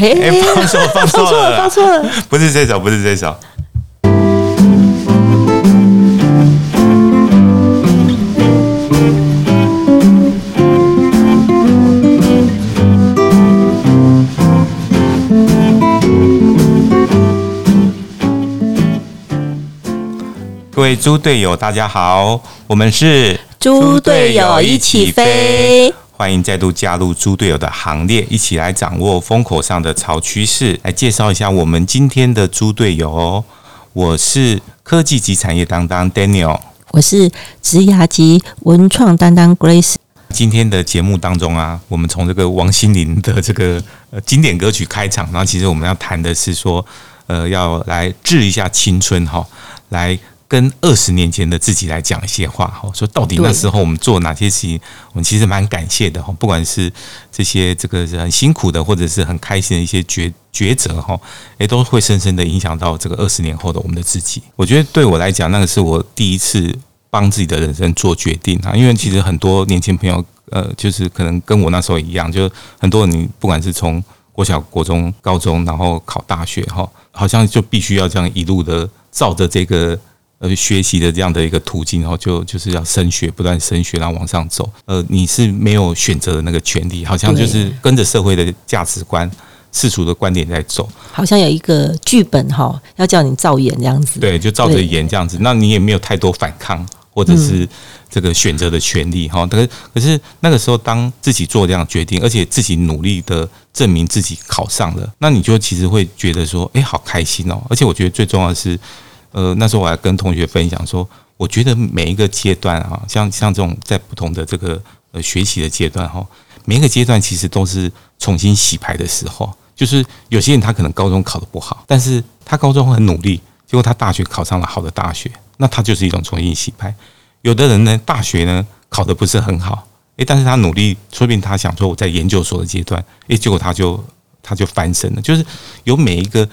哎，放错，放错了，放错了，不是这首，不是这首。各位猪队友，大家好，我们是猪队友一起飞。欢迎再度加入猪队友的行列，一起来掌握风口上的潮趋势。来介绍一下我们今天的猪队友哦，我是科技及产业担当 Daniel，我是职涯及文创担当 Grace。今天的节目当中啊，我们从这个王心凌的这个呃经典歌曲开场，然后其实我们要谈的是说，呃，要来治一下青春哈，来。跟二十年前的自己来讲一些话哈，说到底那时候我们做哪些事情，我们其实蛮感谢的哈。不管是这些这个很辛苦的，或者是很开心的一些抉抉择哈，诶都会深深的影响到这个二十年后的我们的自己。我觉得对我来讲，那个是我第一次帮自己的人生做决定啊。因为其实很多年轻朋友，呃，就是可能跟我那时候一样，就很多你不管是从国小、国中、高中，然后考大学哈，好像就必须要这样一路的照着这个。呃，学习的这样的一个途径，然后就就是要升学，不断升学，然后往上走。呃，你是没有选择的那个权利，好像就是跟着社会的价值观、世俗的观点在走。好像有一个剧本哈，要叫你照演这样子。对，就照着演这样子。那你也没有太多反抗，或者是这个选择的权利哈。可是，可是那个时候，当自己做这样决定，而且自己努力的证明自己考上了，那你就其实会觉得说，哎，好开心哦。而且，我觉得最重要的是。呃，那时候我还跟同学分享说，我觉得每一个阶段啊，像像这种在不同的这个呃学习的阶段哈，每一个阶段其实都是重新洗牌的时候。就是有些人他可能高中考的不好，但是他高中很努力，结果他大学考上了好的大学，那他就是一种重新洗牌。有的人呢，大学呢考的不是很好，诶，但是他努力，说不定他想说我在研究所的阶段，诶，结果他就他就翻身了。就是有每一个。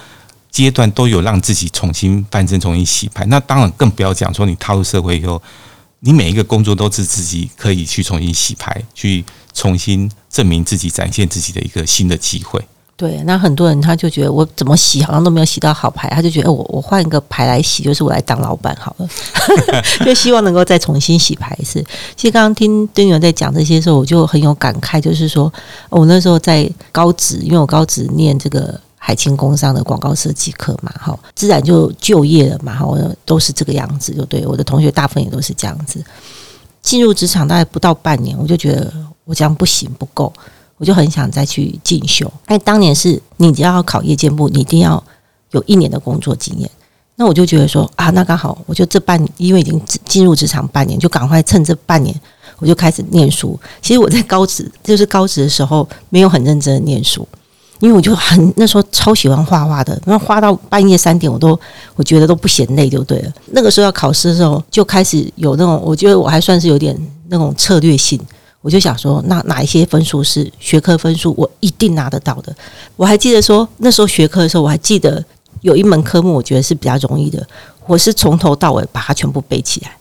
阶段都有让自己重新翻身、重新洗牌。那当然更不要讲说你踏入社会以后，你每一个工作都是自己可以去重新洗牌，去重新证明自己、展现自己的一个新的机会。对，那很多人他就觉得我怎么洗好像都没有洗到好牌，他就觉得我我换一个牌来洗，就是我来当老板好了，就希望能够再重新洗牌一次。其实刚刚听丁元在讲这些时候，我就很有感慨，就是说我那时候在高职，因为我高职念这个。海清工商的广告设计课嘛，哈，自然就就业了嘛，哈，都是这个样子，就对。我的同学大部分也都是这样子。进入职场大概不到半年，我就觉得我这样不行不够，我就很想再去进修。哎，当年是你只要考业建部，你一定要有一年的工作经验。那我就觉得说啊，那刚好，我就这半因为已经进入职场半年，就赶快趁这半年，我就开始念书。其实我在高职，就是高职的时候，没有很认真的念书。因为我就很那时候超喜欢画画的，那画到半夜三点，我都我觉得都不嫌累就对了。那个时候要考试的时候，就开始有那种，我觉得我还算是有点那种策略性。我就想说，那哪一些分数是学科分数，我一定拿得到的。我还记得说，那时候学科的时候，我还记得有一门科目，我觉得是比较容易的，我是从头到尾把它全部背起来。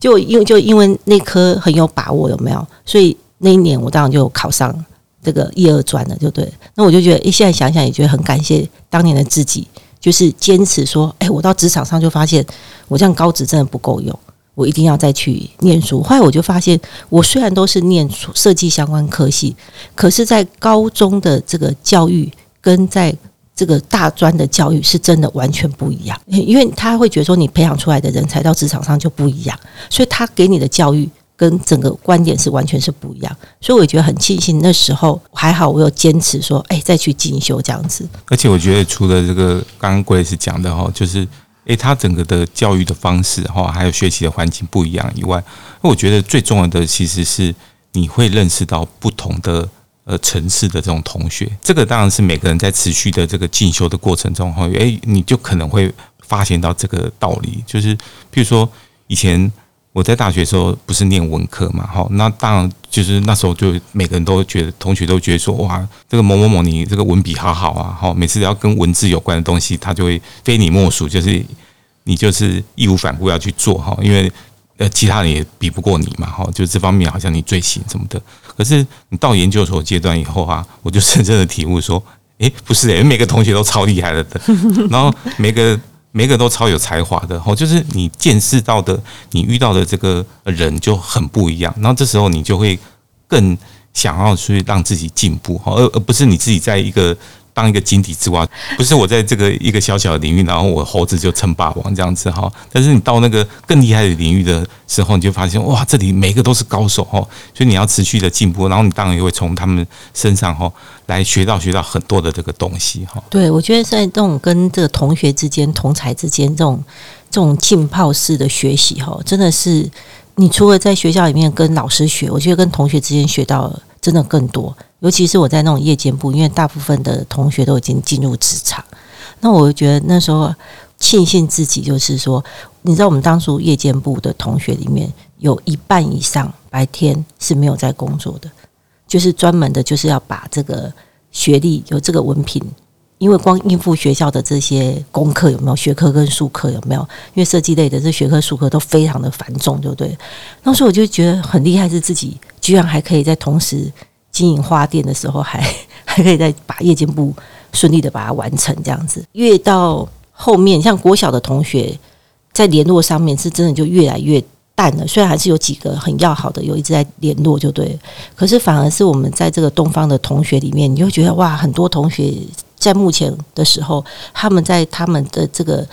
就因为就因为那科很有把握，有没有？所以那一年我当然就考上了。这个一二专的就对，那我就觉得，诶，现在想想也觉得很感谢当年的自己，就是坚持说，诶，我到职场上就发现，我这样高职真的不够用，我一定要再去念书。后来我就发现，我虽然都是念设计相关科系，可是在高中的这个教育跟在这个大专的教育是真的完全不一样，因为他会觉得说，你培养出来的人才到职场上就不一样，所以他给你的教育。跟整个观点是完全是不一样，所以我觉得很庆幸那时候还好，我有坚持说，哎，再去进修这样子。而且我觉得除了这个刚刚郭老师讲的哈，就是哎，他整个的教育的方式哈，还有学习的环境不一样以外，我觉得最重要的其实是你会认识到不同的呃城市的这种同学。这个当然是每个人在持续的这个进修的过程中哈，哎，你就可能会发现到这个道理，就是譬如说以前。我在大学时候不是念文科嘛，好，那当然就是那时候就每个人都觉得，同学都觉得说，哇，这个某某某你这个文笔好好啊，好，每次只要跟文字有关的东西，他就会非你莫属，就是你就是义无反顾要去做哈，因为呃其他人也比不过你嘛，哈，就这方面好像你最行什么的。可是你到研究所阶段以后啊，我就深深的体悟说，诶，不是诶，每个同学都超厉害的，然后每个每个都超有才华的，哦，就是你见识到的，你遇到的这个人就很不一样，然后这时候你就会更想要去让自己进步，哈，而而不是你自己在一个。当一个井底之蛙，不是我在这个一个小小的领域，然后我猴子就称霸王这样子哈。但是你到那个更厉害的领域的时候，你就发现哇，这里每个都是高手哈。所以你要持续的进步，然后你当然也会从他们身上哈来学到学到很多的这个东西哈。对，我觉得在这种跟这个同学之间、同才之间这种这种浸泡式的学习哈，真的是你除了在学校里面跟老师学，我觉得跟同学之间学到真的更多。尤其是我在那种夜间部，因为大部分的同学都已经进入职场，那我就觉得那时候庆幸自己，就是说，你知道我们当初夜间部的同学里面，有一半以上白天是没有在工作的，就是专门的，就是要把这个学历有这个文凭，因为光应付学校的这些功课有没有学科跟术科有没有？因为设计类的这学科术科都非常的繁重，对不对？那时我就觉得很厉害，是自己居然还可以在同时。经营花店的时候，还还可以再把夜间部顺利的把它完成，这样子。越到后面，像国小的同学在联络上面，是真的就越来越淡了。虽然还是有几个很要好的，有一直在联络，就对。可是反而是我们在这个东方的同学里面，你就觉得哇，很多同学在目前的时候，他们在他们的这个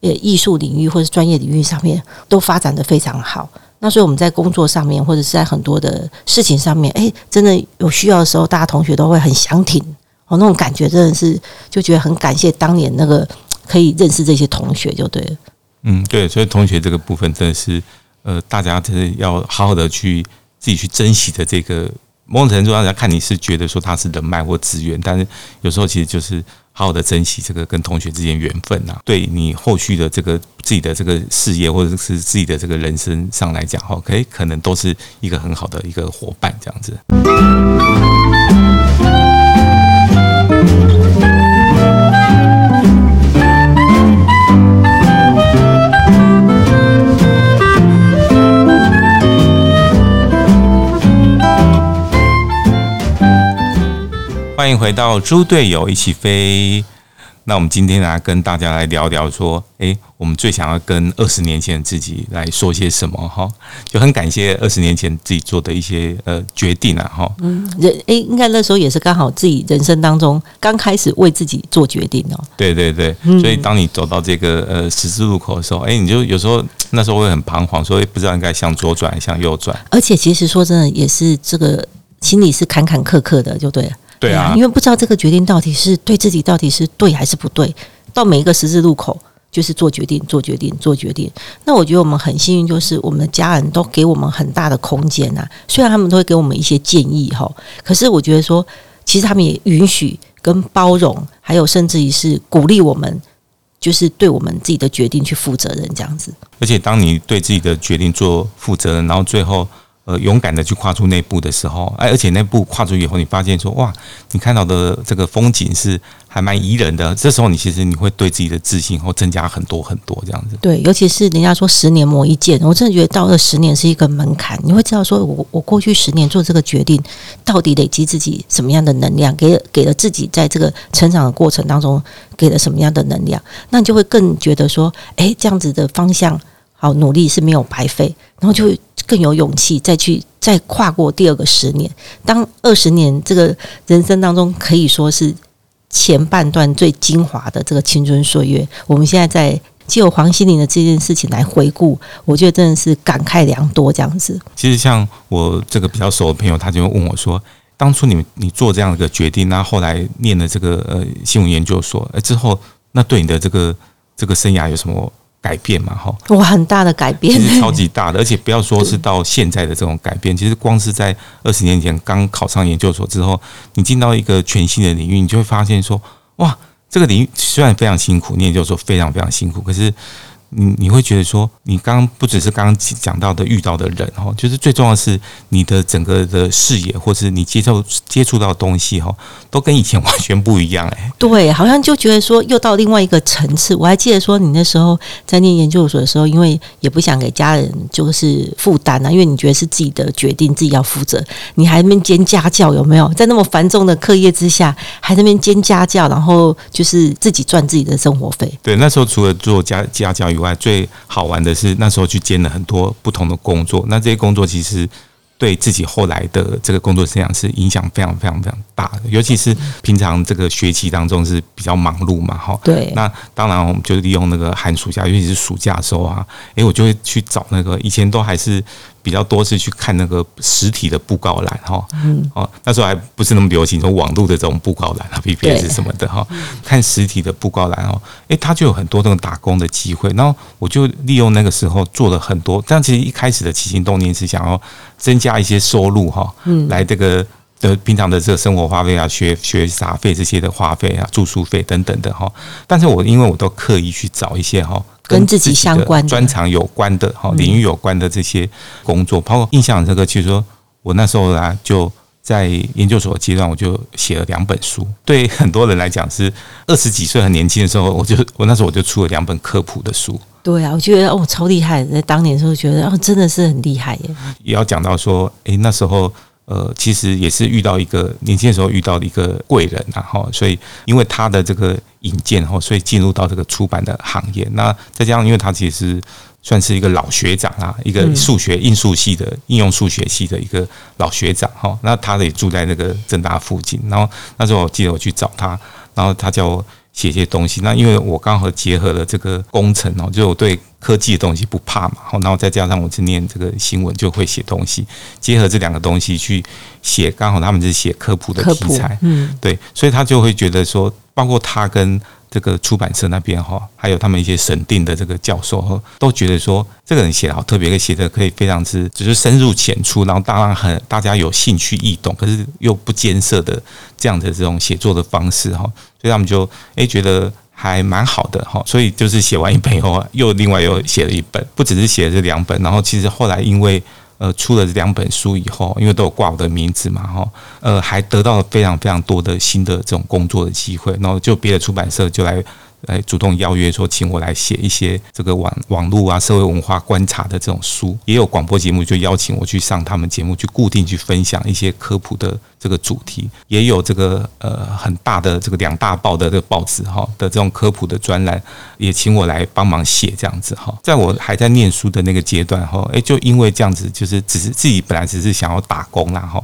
呃艺术领域或者专业领域上面都发展的非常好。那所以我们在工作上面，或者是在很多的事情上面，哎，真的有需要的时候，大家同学都会很想挺哦，那种感觉真的是就觉得很感谢当年那个可以认识这些同学，就对了。嗯，对，所以同学这个部分真的是呃，大家真的要好好的去自己去珍惜的这个某种程度，大家看你是觉得说他是人脉或资源，但是有时候其实就是。好好的珍惜这个跟同学之间缘分呐，对你后续的这个自己的这个事业或者是自己的这个人生上来讲，哈，可以可能都是一个很好的一个伙伴这样子。欢迎回到猪队友一起飞。那我们今天来跟大家来聊聊，说，哎，我们最想要跟二十年前的自己来说些什么？哈，就很感谢二十年前自己做的一些呃决定啊，哈。嗯，人哎，应该那时候也是刚好自己人生当中刚开始为自己做决定哦。对对对，所以当你走到这个呃十字路口的时候，哎，你就有时候那时候会很彷徨，所以不知道应该向左转，向右转。而且其实说真的，也是这个心里是坎坎坷坷的，就对了。对啊，因为不知道这个决定到底是对自己到底是对还是不对，到每一个十字路口就是做决定、做决定、做决定。那我觉得我们很幸运，就是我们的家人都给我们很大的空间呐。虽然他们都会给我们一些建议哈，可是我觉得说，其实他们也允许跟包容，还有甚至于是鼓励我们，就是对我们自己的决定去负责任这样子。而且当你对自己的决定做负责任，然后最后。呃，勇敢的去跨出那步的时候，哎，而且那步跨出以后，你发现说，哇，你看到的这个风景是还蛮宜人的。这时候，你其实你会对自己的自信会增加很多很多这样子。对，尤其是人家说十年磨一剑，我真的觉得到了十年是一个门槛。你会知道说，我我过去十年做这个决定，到底累积自己什么样的能量，给给了自己在这个成长的过程当中给了什么样的能量，那你就会更觉得说，哎，这样子的方向好努力是没有白费，然后就。更有勇气再去再跨过第二个十年。当二十年这个人生当中可以说是前半段最精华的这个青春岁月，我们现在在借由黄心凌的这件事情来回顾，我觉得真的是感慨良多。这样子，其实像我这个比较熟的朋友，他就会问我说：“当初你你做这样一个决定，那后来念了这个呃新闻研究所，哎之后，那对你的这个这个生涯有什么？”改变嘛，哈，哇，很大的改变，其实超级大的，而且不要说是到现在的这种改变，其实光是在二十年前刚考上研究所之后，你进到一个全新的领域，你就会发现说，哇，这个领域虽然非常辛苦，你研究所非常非常辛苦，可是你你会觉得说，你刚刚不只是刚刚讲到的遇到的人哈，就是最重要的是你的整个的视野，或是你接受接触到的东西哈，都跟以前完全不一样哎。对，好像就觉得说又到另外一个层次。我还记得说，你那时候在念研究所的时候，因为也不想给家人就是负担啊，因为你觉得是自己的决定，自己要负责，你还那边兼家教有没有？在那么繁重的课业之下，还那边兼家教，然后就是自己赚自己的生活费。对，那时候除了做家家教以外，最好玩的是那时候去兼了很多不同的工作。那这些工作其实对自己后来的这个工作生涯是影响非常非常非常大的。尤其是平常这个学期当中是比较忙碌嘛，哈。对。那当然，我们就利用那个寒暑假，尤其是暑假的时候啊，诶，我就会去找那个以前都还是。比较多是去看那个实体的布告栏哈，哦，那时候还不是那么流行，说网络的这种布告栏啊，BBS 什么的哈，看实体的布告栏哦，诶，他就有很多那种打工的机会，然后我就利用那个时候做了很多，但其实一开始的起心动念是想要增加一些收入哈，嗯，来这个的平常的这个生活花费啊、学学杂费这些的花费啊、住宿费等等的哈，但是我因为我都刻意去找一些哈。跟自己相关的、专长有关的哈领域有关的这些工作，包括印象这个，其实说我那时候呢，就在研究所阶段，我就写了两本书。对很多人来讲，是二十几岁很年轻的时候，我就我那时候我就出了两本科普的书。对啊，我觉得哦超厉害，在当年的时候觉得哦真的是很厉害耶。也要讲到说，诶，那时候。呃，其实也是遇到一个年轻的时候遇到的一个贵人，然后所以因为他的这个引荐后，所以进入到这个出版的行业。那再加上因为他其实算是一个老学长啊，一个数学应数系的应用数学系的一个老学长哈。那他也住在那个正大附近，然后那时候我记得我去找他，然后他叫我。写些东西，那因为我刚好结合了这个工程哦，就我对科技的东西不怕嘛，然后再加上我是念这个新闻，就会写东西，结合这两个东西去写，刚好他们是写科普的题材，嗯，对，所以他就会觉得说，包括他跟。这个出版社那边哈，还有他们一些审定的这个教授，都觉得说这个人写的好，特别写的可以非常之，只是深入浅出，然后当然很大家有兴趣易懂，可是又不艰涩的这样的这种写作的方式哈，所以他们就诶觉得还蛮好的哈，所以就是写完一本以后，又另外又写了一本，不只是写这两本，然后其实后来因为。呃，出了两本书以后，因为都有挂我的名字嘛，哈，呃，还得到了非常非常多的新的这种工作的机会，然后就别的出版社就来。来主动邀约说，请我来写一些这个网网络啊、社会文化观察的这种书，也有广播节目就邀请我去上他们节目，去固定去分享一些科普的这个主题，也有这个呃很大的这个两大报的这个报纸哈的这种科普的专栏，也请我来帮忙写这样子哈。在我还在念书的那个阶段哈，诶，就因为这样子，就是只是自己本来只是想要打工啦哈，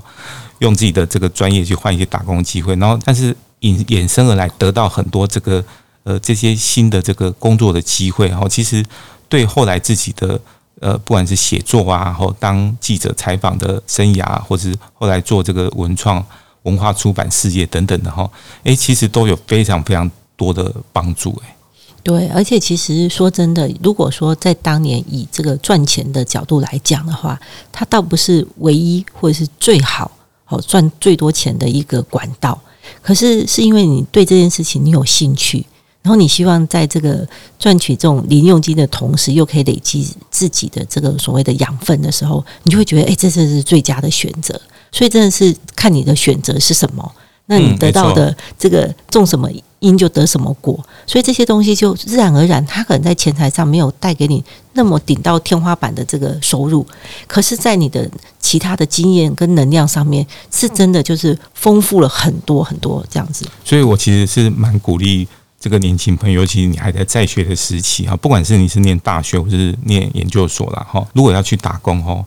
用自己的这个专业去换一些打工机会，然后但是引衍生而来得到很多这个。呃，这些新的这个工作的机会，哈，其实对后来自己的呃，不管是写作啊，或当记者采访的生涯，或是后来做这个文创文化出版事业等等的哈，诶，其实都有非常非常多的帮助，诶。对，而且其实说真的，如果说在当年以这个赚钱的角度来讲的话，它倒不是唯一或者是最好好赚最多钱的一个管道，可是是因为你对这件事情你有兴趣。然后你希望在这个赚取这种零用金的同时，又可以累积自己的这个所谓的养分的时候，你就会觉得，哎，这真是最佳的选择。所以真的是看你的选择是什么，那你得到的这个种什么因就得什么果。所以这些东西就自然而然，它可能在钱财上没有带给你那么顶到天花板的这个收入，可是，在你的其他的经验跟能量上面，是真的就是丰富了很多很多这样子。所以我其实是蛮鼓励。这个年轻朋友，尤其你还在在学的时期哈，不管是你是念大学或是念研究所了哈，如果要去打工哈，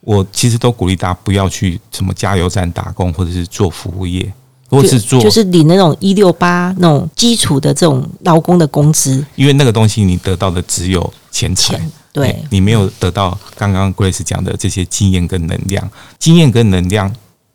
我其实都鼓励大家不要去什么加油站打工，或者是做服务业，或是做就是领那种一六八那种基础的这种劳工的工资，因为那个东西你得到的只有钱财，对你没有得到刚刚 Grace 讲的这些经验跟能量，经验跟能量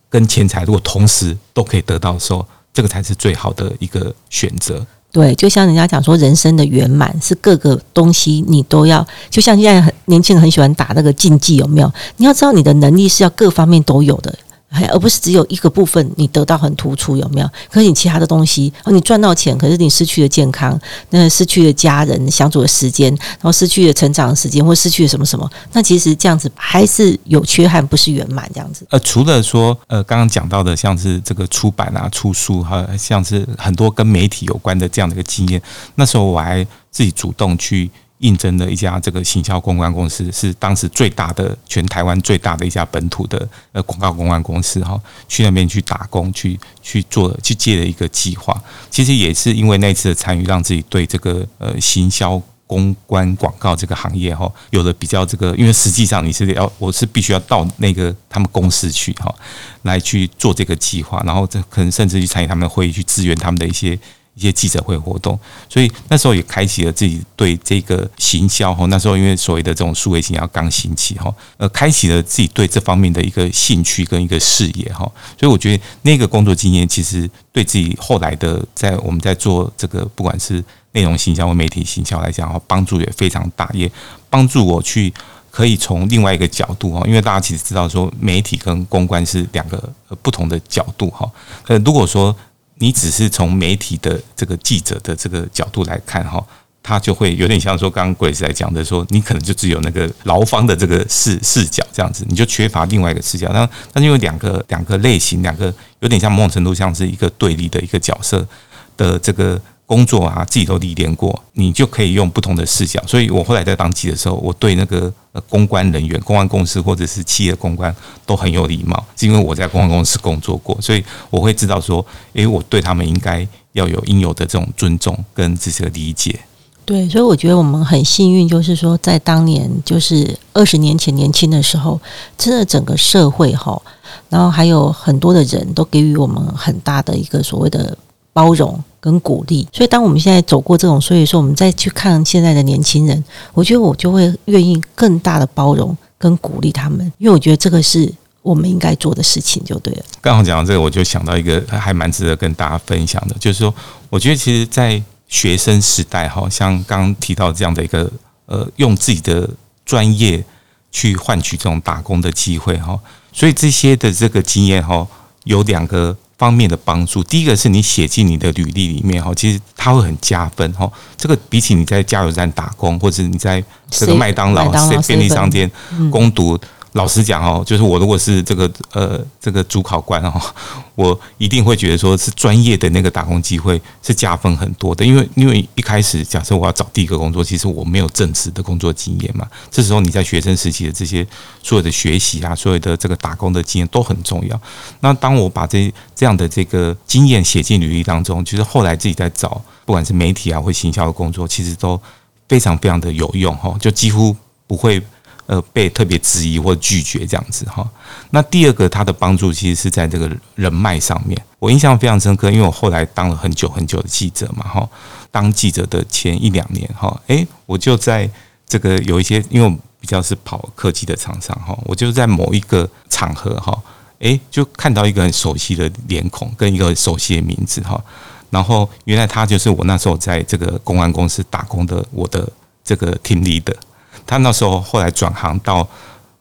跟钱财，如果同时都可以得到的时候，这个才是最好的一个选择。对，就像人家讲说，人生的圆满是各个东西你都要，就像现在很年轻人很喜欢打那个竞技，有没有？你要知道你的能力是要各方面都有的，而不是只有一个部分你得到很突出，有没有？可是你其他的东西，你赚到钱，可是你失去了健康，那失去了家人相处的时间，然后失去了成长的时间，或失去了什么什么，那其实这样子还是有缺憾，不是圆满这样子。呃，除了说呃刚刚讲到的，像是这个出版啊、出书，哈，像是很多跟媒体有关的这样的一个经验，那时候我还自己主动去。应征的一家这个行销公关公司是当时最大的全台湾最大的一家本土的呃广告公关公司哈，去那边去打工去去做去接了一个计划，其实也是因为那次的参与，让自己对这个呃行销公关广告这个行业哈有了比较这个，因为实际上你是要我是必须要到那个他们公司去哈来去做这个计划，然后这可能甚至去参与他们的会议，去支援他们的一些。一些记者会活动，所以那时候也开启了自己对这个行销哈。那时候因为所谓的这种数位行销刚兴起哈，呃，开启了自己对这方面的一个兴趣跟一个视野哈。所以我觉得那个工作经验其实对自己后来的在我们在做这个不管是内容行销或媒体行销来讲哈，帮助也非常大，也帮助我去可以从另外一个角度哈，因为大家其实知道说媒体跟公关是两个不同的角度哈。呃，如果说你只是从媒体的这个记者的这个角度来看哈，他就会有点像说刚刚贵司在讲的说，你可能就只有那个劳方的这个视视角这样子，你就缺乏另外一个视角。那那因为两个两个类型，两个有点像某种程度像是一个对立的一个角色的这个。工作啊，自己都历练过，你就可以用不同的视角。所以我后来在当记者的时候，我对那个公关人员、公关公司或者是企业公关都很有礼貌，是因为我在公关公司工作过，所以我会知道说，诶，我对他们应该要有应有的这种尊重跟这些理解。对，所以我觉得我们很幸运，就是说在当年，就是二十年前年轻的时候，真的整个社会哈，然后还有很多的人都给予我们很大的一个所谓的包容。跟鼓励，所以当我们现在走过这种，所以说我们再去看现在的年轻人，我觉得我就会愿意更大的包容跟鼓励他们，因为我觉得这个是我们应该做的事情，就对了。刚好讲到这个，我就想到一个还蛮值得跟大家分享的，就是说，我觉得其实，在学生时代，哈，像刚刚提到这样的一个，呃，用自己的专业去换取这种打工的机会，哈，所以这些的这个经验，哈，有两个。方面的帮助，第一个是你写进你的履历里面哈，其实它会很加分哈。这个比起你在加油站打工，或者你在这个麦当劳、便利商店攻读。老实讲哦，就是我如果是这个呃这个主考官哦，我一定会觉得说是专业的那个打工机会是加分很多的，因为因为一开始假设我要找第一个工作，其实我没有正式的工作经验嘛，这时候你在学生时期的这些所有的学习啊，所有的这个打工的经验都很重要。那当我把这这样的这个经验写进履历当中，其实后来自己在找不管是媒体啊或行销的工作，其实都非常非常的有用哈，就几乎不会。呃，被特别质疑或拒绝这样子哈。那第二个，他的帮助其实是在这个人脉上面。我印象非常深刻，因为我后来当了很久很久的记者嘛哈。当记者的前一两年哈，诶，我就在这个有一些，因为我比较是跑科技的厂商哈，我就在某一个场合哈，诶，就看到一个很熟悉的脸孔跟一个熟悉的名字哈。然后原来他就是我那时候在这个公安公司打工的我的这个听力的。他那时候后来转行到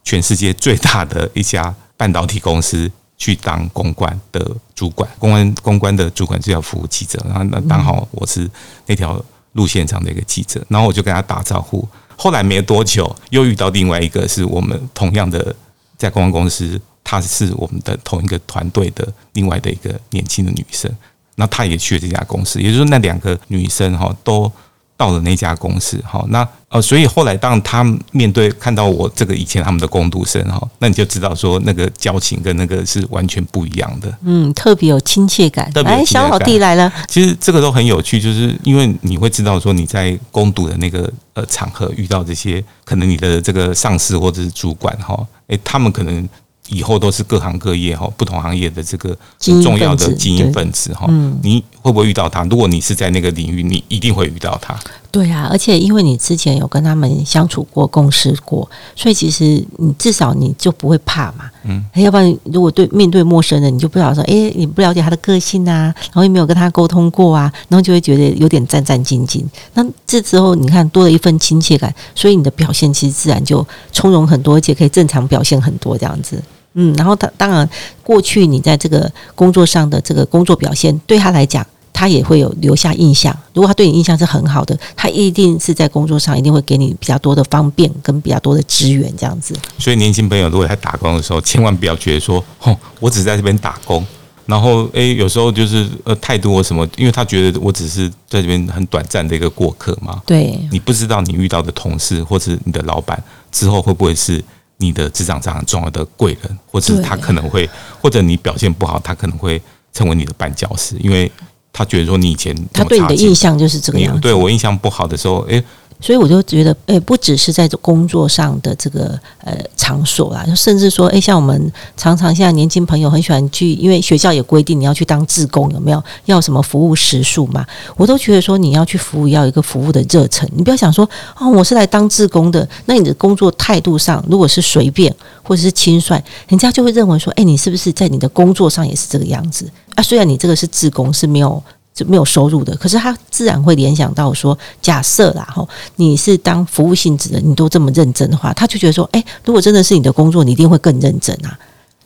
全世界最大的一家半导体公司去当公关的主管，公关公关的主管就要服务记者，然后那刚好我是那条路线上的一个记者，然后我就跟他打招呼。后来没多久，又遇到另外一个是我们同样的在公关公司，她是我们的同一个团队的另外的一个年轻的女生，那她也去了这家公司，也就是说那两个女生哈都。到了那家公司，好，那呃，所以后来当他面对看到我这个以前他们的工读生哈，那你就知道说那个交情跟那个是完全不一样的，嗯，特别有亲切感。哎，小老弟来了，其实这个都很有趣，就是因为你会知道说你在攻读的那个呃场合遇到这些可能你的这个上司或者是主管哈，诶，他们可能。以后都是各行各业哈，不同行业的这个重要的精英分子哈，你会不会遇到他？如果你是在那个领域，你一定会遇到他。对啊，而且因为你之前有跟他们相处过、共事过，所以其实你至少你就不会怕嘛。嗯，要不然如果对面对陌生人，你就不知道说，哎，你不了解他的个性啊，然后也没有跟他沟通过啊，然后就会觉得有点战战兢兢。那这时候你看多了一份亲切感，所以你的表现其实自然就从容很多，而且可以正常表现很多这样子。嗯，然后他当然过去你在这个工作上的这个工作表现，对他来讲，他也会有留下印象。如果他对你印象是很好的，他一定是在工作上一定会给你比较多的方便跟比较多的资源这样子。所以年轻朋友如果在打工的时候，千万不要觉得说，哦，我只在这边打工。然后，诶，有时候就是呃态度或什么，因为他觉得我只是在这边很短暂的一个过客嘛。对，你不知道你遇到的同事或是你的老板之后会不会是你的职场上很重要的贵人，或者他可能会，或者你表现不好，他可能会成为你的绊脚石，因为他觉得说你以前他对你的印象就是这个样子。对我印象不好的时候，诶。所以我就觉得，诶，不只是在工作上的这个呃场所啦，甚至说，诶，像我们常常现在年轻朋友很喜欢去，因为学校也规定你要去当志工，有没有要什么服务时数嘛？我都觉得说，你要去服务要有一个服务的热忱，你不要想说，哦，我是来当志工的，那你的工作态度上如果是随便或者是轻率，人家就会认为说，诶，你是不是在你的工作上也是这个样子啊？虽然你这个是志工是没有。就没有收入的，可是他自然会联想到说，假设啦，吼，你是当服务性质的，你都这么认真的话，他就觉得说，哎，如果真的是你的工作，你一定会更认真啊。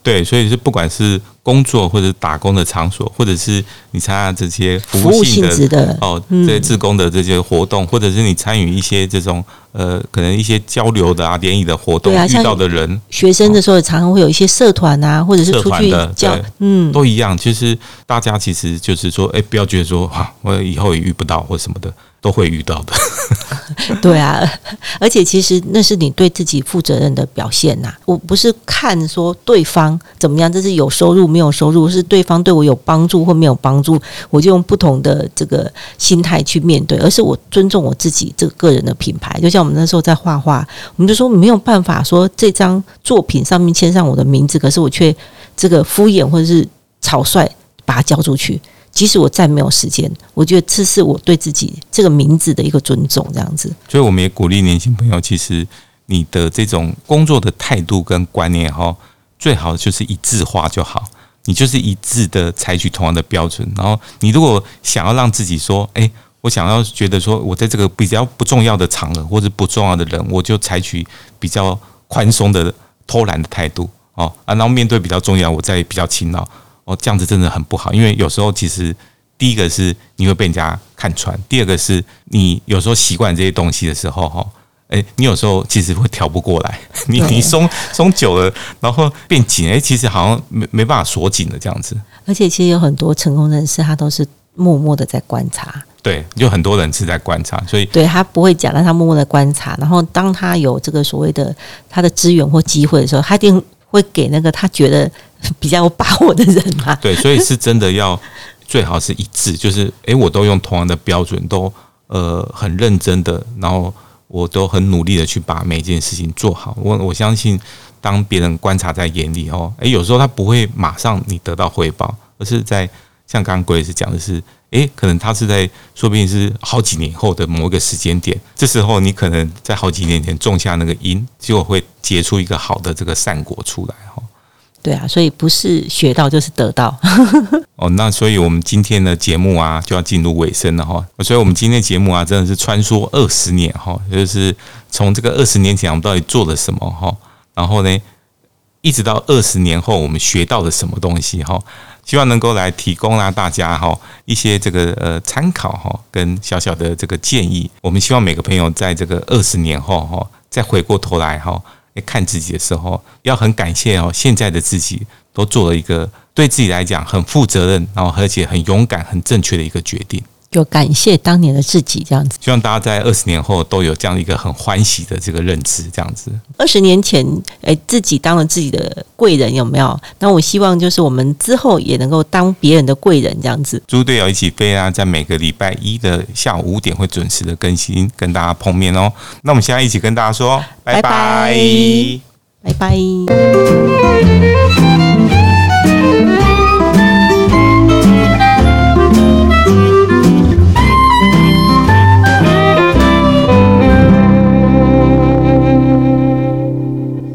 对，所以是不管是工作或者打工的场所，或者是你参加这些服务性质的哦，这些自工的这些活动，或者是你参与一些这种呃，可能一些交流的啊、联谊的活动，遇到的人，学生的时候常常会有一些社团啊，或者是出去教，嗯，都一样。就是大家其实就是说，哎，不要觉得说啊，我以后也遇不到或什么的。都会遇到的，对啊，而且其实那是你对自己负责任的表现呐。我不是看说对方怎么样，这是有收入没没有收入，是对方对我有帮助或没有帮助，我就用不同的这个心态去面对，而是我尊重我自己这个个人的品牌。就像我们那时候在画画，我们就说没有办法说这张作品上面签上我的名字，可是我却这个敷衍或者是草率把它交出去。即使我再没有时间，我觉得这是我对自己这个名字的一个尊重，这样子。所以我们也鼓励年轻朋友，其实你的这种工作的态度跟观念哈，最好就是一致化就好。你就是一致的采取同样的标准。然后你如果想要让自己说，哎，我想要觉得说我在这个比较不重要的场合或者不重要的人，我就采取比较宽松的偷懒的态度哦啊，然后面对比较重要，我再比较勤劳。哦，这样子真的很不好，因为有时候其实第一个是你会被人家看穿，第二个是你有时候习惯这些东西的时候，哈，哎，你有时候其实会调不过来，你你松松久了，然后变紧，哎，其实好像没没办法锁紧的这样子。而且其实有很多成功人士，他都是默默的在观察，对，就很多人是在观察，所以对他不会讲，但他默默的观察，然后当他有这个所谓的他的资源或机会的时候，他一定会给那个他觉得。比较有把握的人嘛，对，所以是真的要最好是一致，就是诶，我都用同样的标准，都呃很认真的，然后我都很努力的去把每件事情做好。我我相信，当别人观察在眼里哦，诶，有时候他不会马上你得到回报，而是在像刚刚郭老师讲的是，诶，可能他是在说不定是好几年后的某一个时间点，这时候你可能在好几年前种下那个因，结果会结出一个好的这个善果出来哈。对啊，所以不是学到就是得到。哦，那所以我们今天的节目啊就要进入尾声了哈。所以我们今天节目啊真的是穿梭二十年哈，就是从这个二十年前我们到底做了什么哈，然后呢一直到二十年后我们学到了什么东西哈，希望能够来提供啊大家哈一些这个呃参考哈跟小小的这个建议。我们希望每个朋友在这个二十年后哈再回过头来哈。看自己的时候，要很感谢哦，现在的自己都做了一个对自己来讲很负责任，然后而且很勇敢、很正确的一个决定。就感谢当年的自己，这样子。希望大家在二十年后都有这样一个很欢喜的这个认知，这样子。二十年前，哎，自己当了自己的贵人，有没有？那我希望就是我们之后也能够当别人的贵人，这样子。猪队友一起飞啊，在每个礼拜一的下午五点会准时的更新，跟大家碰面哦。那我们现在一起跟大家说，拜拜，拜拜。